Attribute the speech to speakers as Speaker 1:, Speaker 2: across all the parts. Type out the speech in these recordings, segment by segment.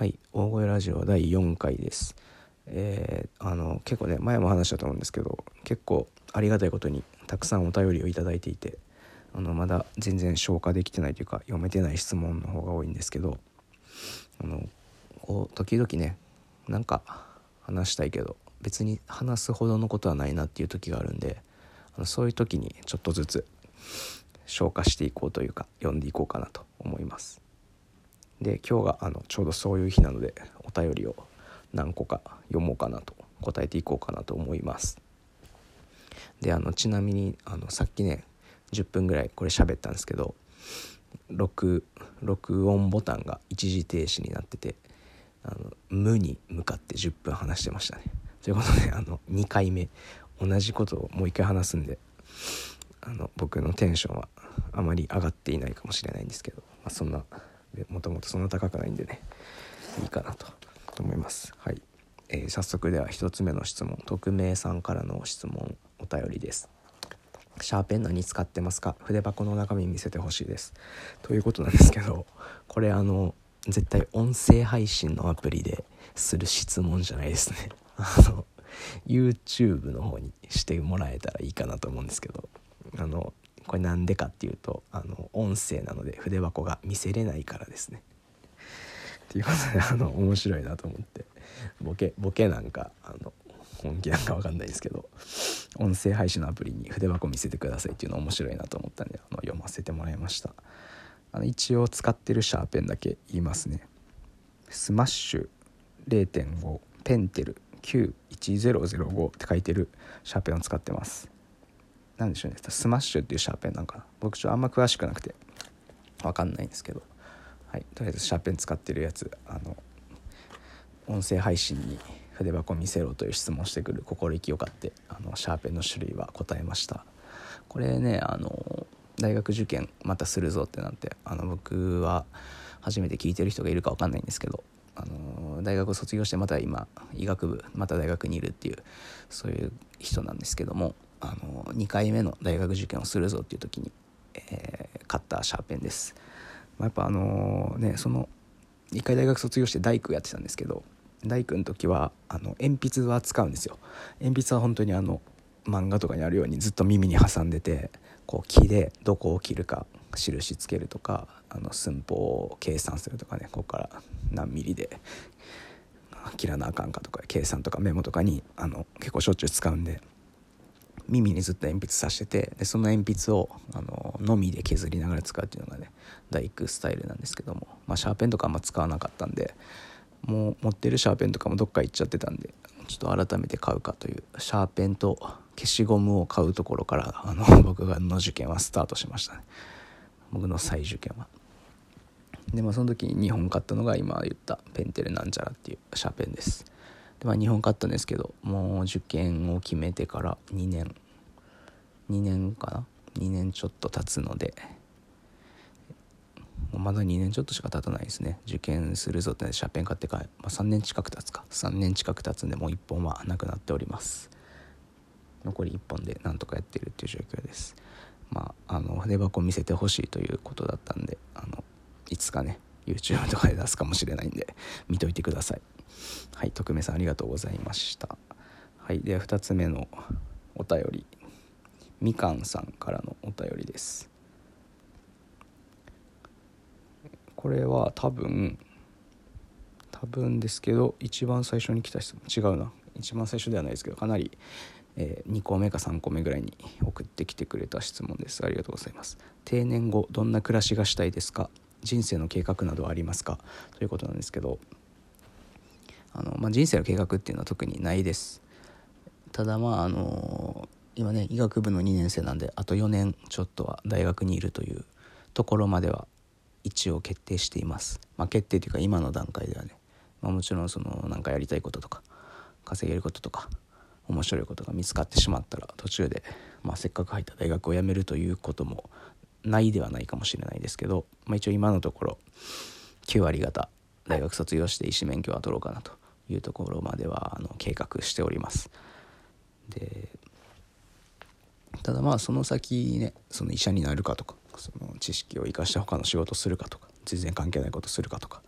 Speaker 1: はい大声ラジオ第4回です。えー、あの結構ね前も話したと思うんですけど結構ありがたいことにたくさんお便りを頂いていてあのまだ全然消化できてないというか読めてない質問の方が多いんですけどあのこう時々ねなんか話したいけど別に話すほどのことはないなっていう時があるんであのそういう時にちょっとずつ消化していこうというか読んでいこうかなと思います。で今日があのちょうどそういう日なのでお便りを何個か読もうかなと答えていこうかなと思います。であのちなみにあのさっきね10分ぐらいこれ喋ったんですけど録録音ボタンが一時停止になっててあの無に向かって10分話してましたね。ということであの2回目同じことをもう一回話すんであの僕のテンションはあまり上がっていないかもしれないんですけど、まあ、そんなもともとそんな高くないんでねいいかなと思います。はい、えー、早速では1つ目の質問。匿名さんからの質問お便りです。シャーペン何使ってますか？筆箱の中身見せてほしいです。ということなんですけどこれあの絶対音声配信のアプリでする質問じゃないですね。あの YouTube の方にしてもらえたらいいかなと思うんですけどあのこれなんでかっていうとあの音声なので筆箱が見せれないからですね。っていうことであの面白いなと思って。ボケボケなんかあの本気なんか分かんないですけど音声配信のアプリに筆箱見せてくださいっていうの面白いなと思ったんであの読ませてもらいました。あの一応使ってるシャーペンだけ言いますね。スマッシュ0.5ペンテル91005って書いてるシャーペンを使ってます。何でしょうね。スマッシュっていうシャーペンなんかな。僕ちょっとあんま詳しくなくて分かんないんですけど。はい。とりあえずシャーペン使ってるやつあの音声配信に筆箱見せろという質問してくる心意気を買ってあのシャーペンの種類は答えました。これねあの大学受験またするぞってなってあの僕は初めて聞いてる人がいるか分かんないんですけどあの大学を卒業してまた今医学部また大学にいるっていうそういう人なんですけどもあの2回目の大学受験をするぞっていう時に、えー、買ったシャーペンです、まあ、やっぱあのねその1回大学卒業して大工やってたんですけど大工の時はあの鉛筆は使うんですよ。鉛筆は本当にあの漫画とかにあるようにずっと耳に挟んでてこう木でどこを切るか印つけるとかあの寸法を計算するとかねここから何ミリで切らなあかんかとか計算とかメモとかにあの結構しょっちゅう使うんで耳にずっと鉛筆さしててでその鉛筆をあののみで削りながら使うっていうのがね大工スタイルなんですけども、まあ、シャーペンとかあんま使わなかったんでもう持ってるシャーペンとかもどっか行っちゃってたんでちょっと改めて買うかというシャーペンと消しゴムを買うところからあの 僕がの受験はスタートしましたね。僕の再受験は。でまあその時に2本買ったのが今言ったペンテルなんちゃらっていうシャーペンです。でまあ2本買ったんですけどもう受験を決めてから2年。2年かな？2年ちょっと経つので。まだ2年ちょっとしか経たないですね。受験するぞってシャーペン買ってから、まあ、3年近く経つか。3年近く経つんでもう1本はなくなっております。残り1本でなんとかやってるっていう状況です。まああの筆箱見せてほしいということだったんであのいつかね YouTube とかで出すかもしれないんで見といてください。はい匿名さんありがとうございました。はいでは2つ目のお便り。みかんさんからのお便りです。これは多分多分ですけど一番最初に来た質問違うな。一番最初ではないですけどかなり、えー、2個目か3個目ぐらいに送ってきてくれた質問です。ありがとうございます。定年後どんな暮らしがしたいですか？人生の計画などはありますか？ということなんですけどあの、まあ、人生の計画っていうのは特にないですただまああの今ね医学部の2年生なんであと4年ちょっとは大学にいるというところまでは一応決定しています。まあ、決定というか今の段階ではね、まあ、もちろんその何かやりたいこととか稼げることとか面白いことが見つかってしまったら途中で、まあ、せっかく入った大学を辞めるということもないではないかもしれないですけど、まあ、一応今のところ9割方大学卒業して医師免許は取ろうかなというところまではあの計画しております。でただまあその先ねその医者になるかとかその知識を生かして他の仕事するかとか全然関係ないことするかとか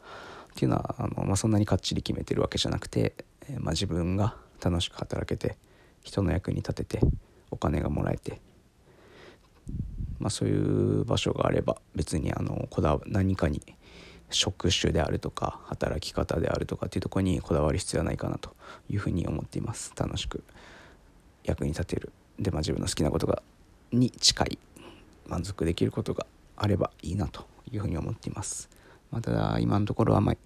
Speaker 1: っていうのはあの、まあ、そんなにかっちり決めてるわけじゃなくて、えー、まあ、自分が楽しく働けて人の役に立ててお金がもらえて、まあ、そういう場所があれば別にあのこだわ何かに職種であるとか働き方であるとかっていうところにこだわる必要はないかなというふうに思っています。楽しく役に立てる。で、まあ、自分の好きなことがに近い満足できることがあればいいなというふうに思っています、まあ、ただ今のところは、まあ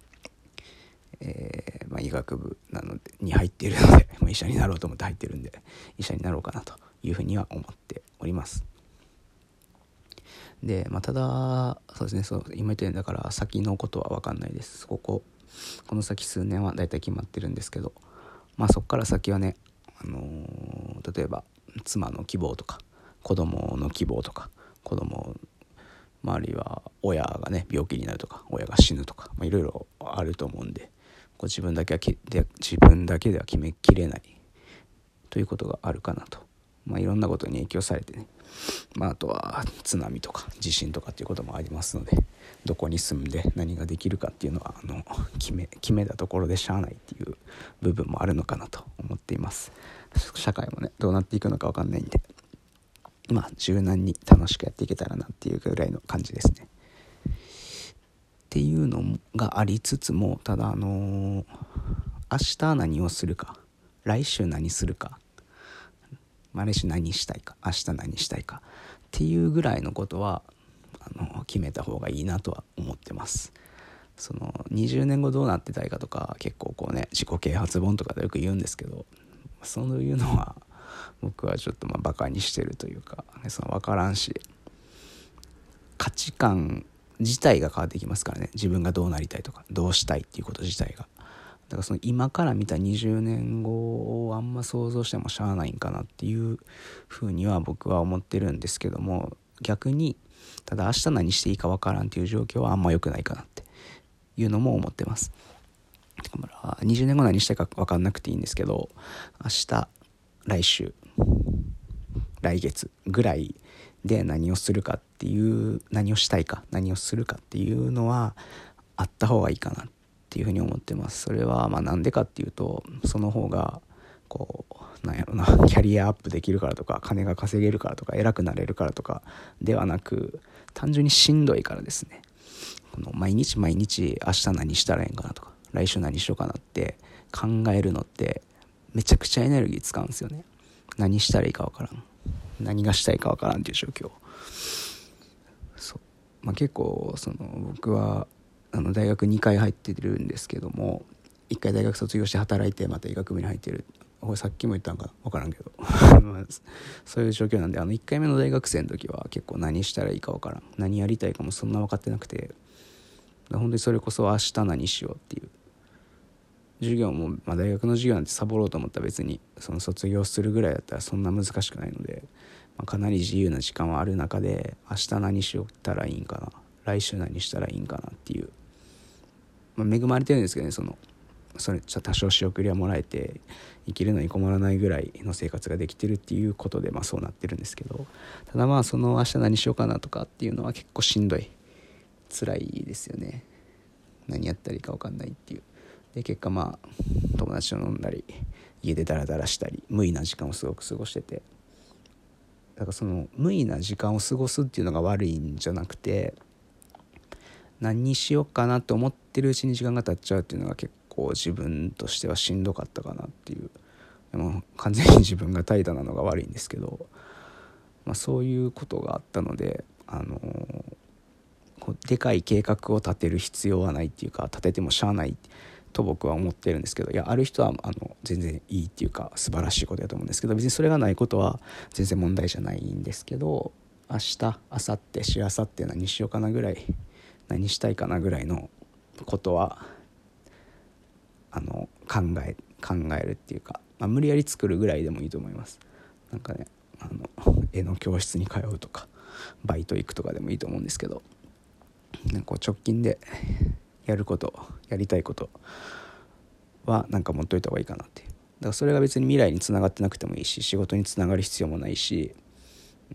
Speaker 1: えー、まあ、医学部なのでに入っているので、まあ、医者になろうと思って入ってるんで医者になろうかなというふうには思っております。で、まあ、ただそうですねそう今言ったようにだから先のことは分かんないです。こここの先数年は大体決まってるんですけどまあそこから先はね、あのー、例えば妻の希望とか子供の希望とか子供まあ、あるいは親がね病気になるとか親が死ぬとかいろいろあると思うんでこう自分だけはで自分だけでは決めきれないということがあるかなと、まあ、いろんなことに影響されてね。まあ、あとは津波とか地震とかっていうこともありますのでどこに住んで何ができるかっていうのはあの決め決めたところでしゃあないっていう部分もあるのかなと思っています。社会もねどうなっていくのか分かんないんでまあ柔軟に楽しくやっていけたらなっていうぐらいの感じですね。っていうのがありつつもただあのー、明日何をするか来週何するかまあ、来週何したいか明日何したいかっていうぐらいのことはあの決めた方がいいなとは思ってます。その20年後どうなってたいかとか結構こうね自己啓発本とかでよく言うんですけどそういうのは僕はちょっとまあバカにしてるというかその分からんし価値観自体が変わってきますからね。自分がどうなりたいとかどうしたいっていうこと自体が。だからその今から見た20年後をあんま想像してもしゃあないんかなっていうふうには僕は思ってるんですけども逆にただ明日何していいかわからんっていう状況はあんま良くないかなっていうのも思ってます。だから20年後何したいか分かんなくていいんですけど明日来週来月ぐらいで何をするかっていう何をしたいか何をするかっていうのはあった方がいいかなってていうふうに思ってます。それはまあなんでかっていうとその方がこうなんやろなキャリアアップできるからとか金が稼げるからとか偉くなれるからとかではなく単純にしんどいからですね。この毎日毎日明日何したらええんかなとか来週何しようかなって考えるのってめちゃくちゃエネルギー使うんですよね。何したらいいかわからん。何がしたいかわからんっていう状況。そう、まあ、結構その僕はあの大学2回入ってるんですけども1回大学卒業して働いてまた医学部に入ってる。これさっきも言ったんか分からんけど。そういう状況なんであの1回目の大学生の時は結構何したらいいか分からん。何やりたいかもそんな分かってなくて。本当にそれこそ明日何しようっていう。授業も、まあ、大学の授業なんてサボろうと思ったら別にその卒業するぐらいだったらそんな難しくないので、まあ、かなり自由な時間はある中で明日何しよったらいいんかな。来週何したらいいんかなっていう。まあ、恵まれてるんですけどねそのそれ多少仕送りはもらえて生きるのに困らないぐらいの生活ができてるっていうことでまあそうなってるんですけど。ただまあその明日何しようかなとかっていうのは結構しんどい辛いですよね。何やったらいいか分かんないっていう。で結果まあ友達と飲んだり家でダラダラしたり無意な時間をすごく過ごしてて。だからその無意な時間を過ごすっていうのが悪いんじゃなくて何にしようかなと思ってるうちに時間が経っちゃうっていうのが結構自分としてはしんどかったかなっていう。でも完全に自分が怠惰なのが悪いんですけど、まあ、そういうことがあったのであのでかい計画を立てる必要はないっていうか立ててもしゃあないと僕は思ってるんですけどいやある人はあの全然いいっていうか素晴らしいことだと思うんですけど別にそれがないことは全然問題じゃないんですけど明日明後日しあさって何しようかなぐらい何したいかなぐらいのことはあの考え考えるっていうか、まあ、無理やり作るぐらいでもいいと思います。なんかねあの絵の教室に通うとかバイト行くとかでもいいと思うんですけどなんか直近でやることやりたいことはなんか持っといた方がいいかなっていう。だからそれが別に未来につながってなくてもいいし仕事につながる必要もないし、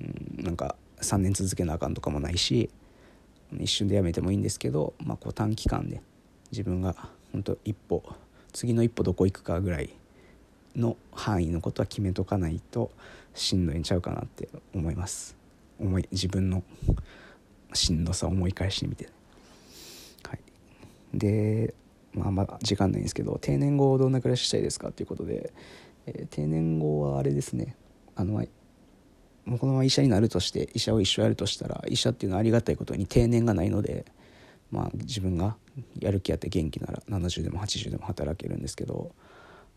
Speaker 1: うん、なんか3年続けなあかんとかもないし一瞬でやめてもいいんですけど、まあ、こう短期間で自分が本当一歩次の一歩どこ行くかぐらいの範囲のことは決めとかないとしんどいんちゃうかなって思います。思い自分のしんどさを思い返してみて、はい、でまあまだ時間ないんですけど定年後どんな暮らししたいですかっていうことで、えー、定年後はあれですね。あのもうこのまま医者になるとして医者を一生やるとしたら医者っていうのはありがたいことに定年がないのでまあ自分がやる気あって元気なら70でも80でも働けるんですけど、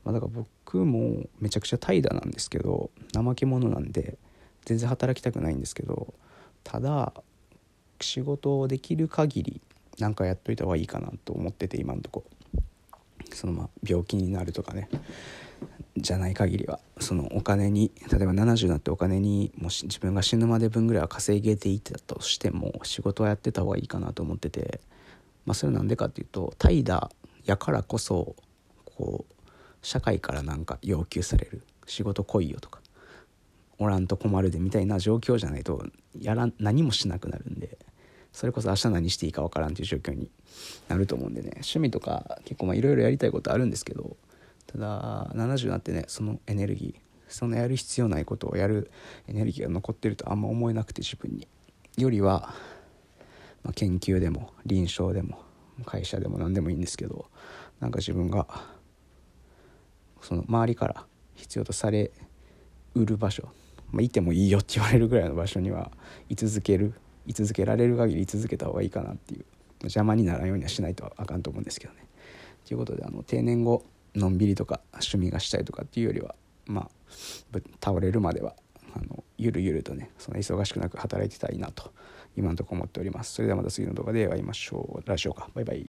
Speaker 1: まあ、だから僕もめちゃくちゃ怠惰なんですけど怠け者なんで全然働きたくないんですけどただ仕事をできる限りなんかやっといた方がいいかなと思ってて今のとこ。そのまあ病気になるとかね。じゃない限りはそのお金に例えば70になってお金にもし自分が死ぬまで分ぐらいは稼げていたとしても仕事はやってた方がいいかなと思っててまあそれなんでかっていうと怠惰やからこそこう社会からなんか要求される。仕事来いよとかおらんと困るでみたいな状況じゃないとやら何もしなくなるんでそれこそ明日何していいか分からんっていう状況になると思うんでね趣味とか結構いろいろやりたいことあるんですけどただ70になってねそのエネルギーそのやる必要ないことをやるエネルギーが残ってるとあんま思えなくて自分によりは、まあ、研究でも臨床でも会社でも何でもいいんですけどなんか自分がその周りから必要とされうる場所、まあ、いてもいいよって言われるぐらいの場所には居続ける居続けられる限り居続けた方がいいかなっていう邪魔にならんようにはしないとあかんと思うんですけどね。ということであの定年後のんびりとか趣味がしたいとかっていうよりはまあ倒れるまではあのゆるゆるとねそんな忙しくなく働いてたいなと今のところ思っております。それではまた次の動画で会いましょう。ラジオか。バイバイ。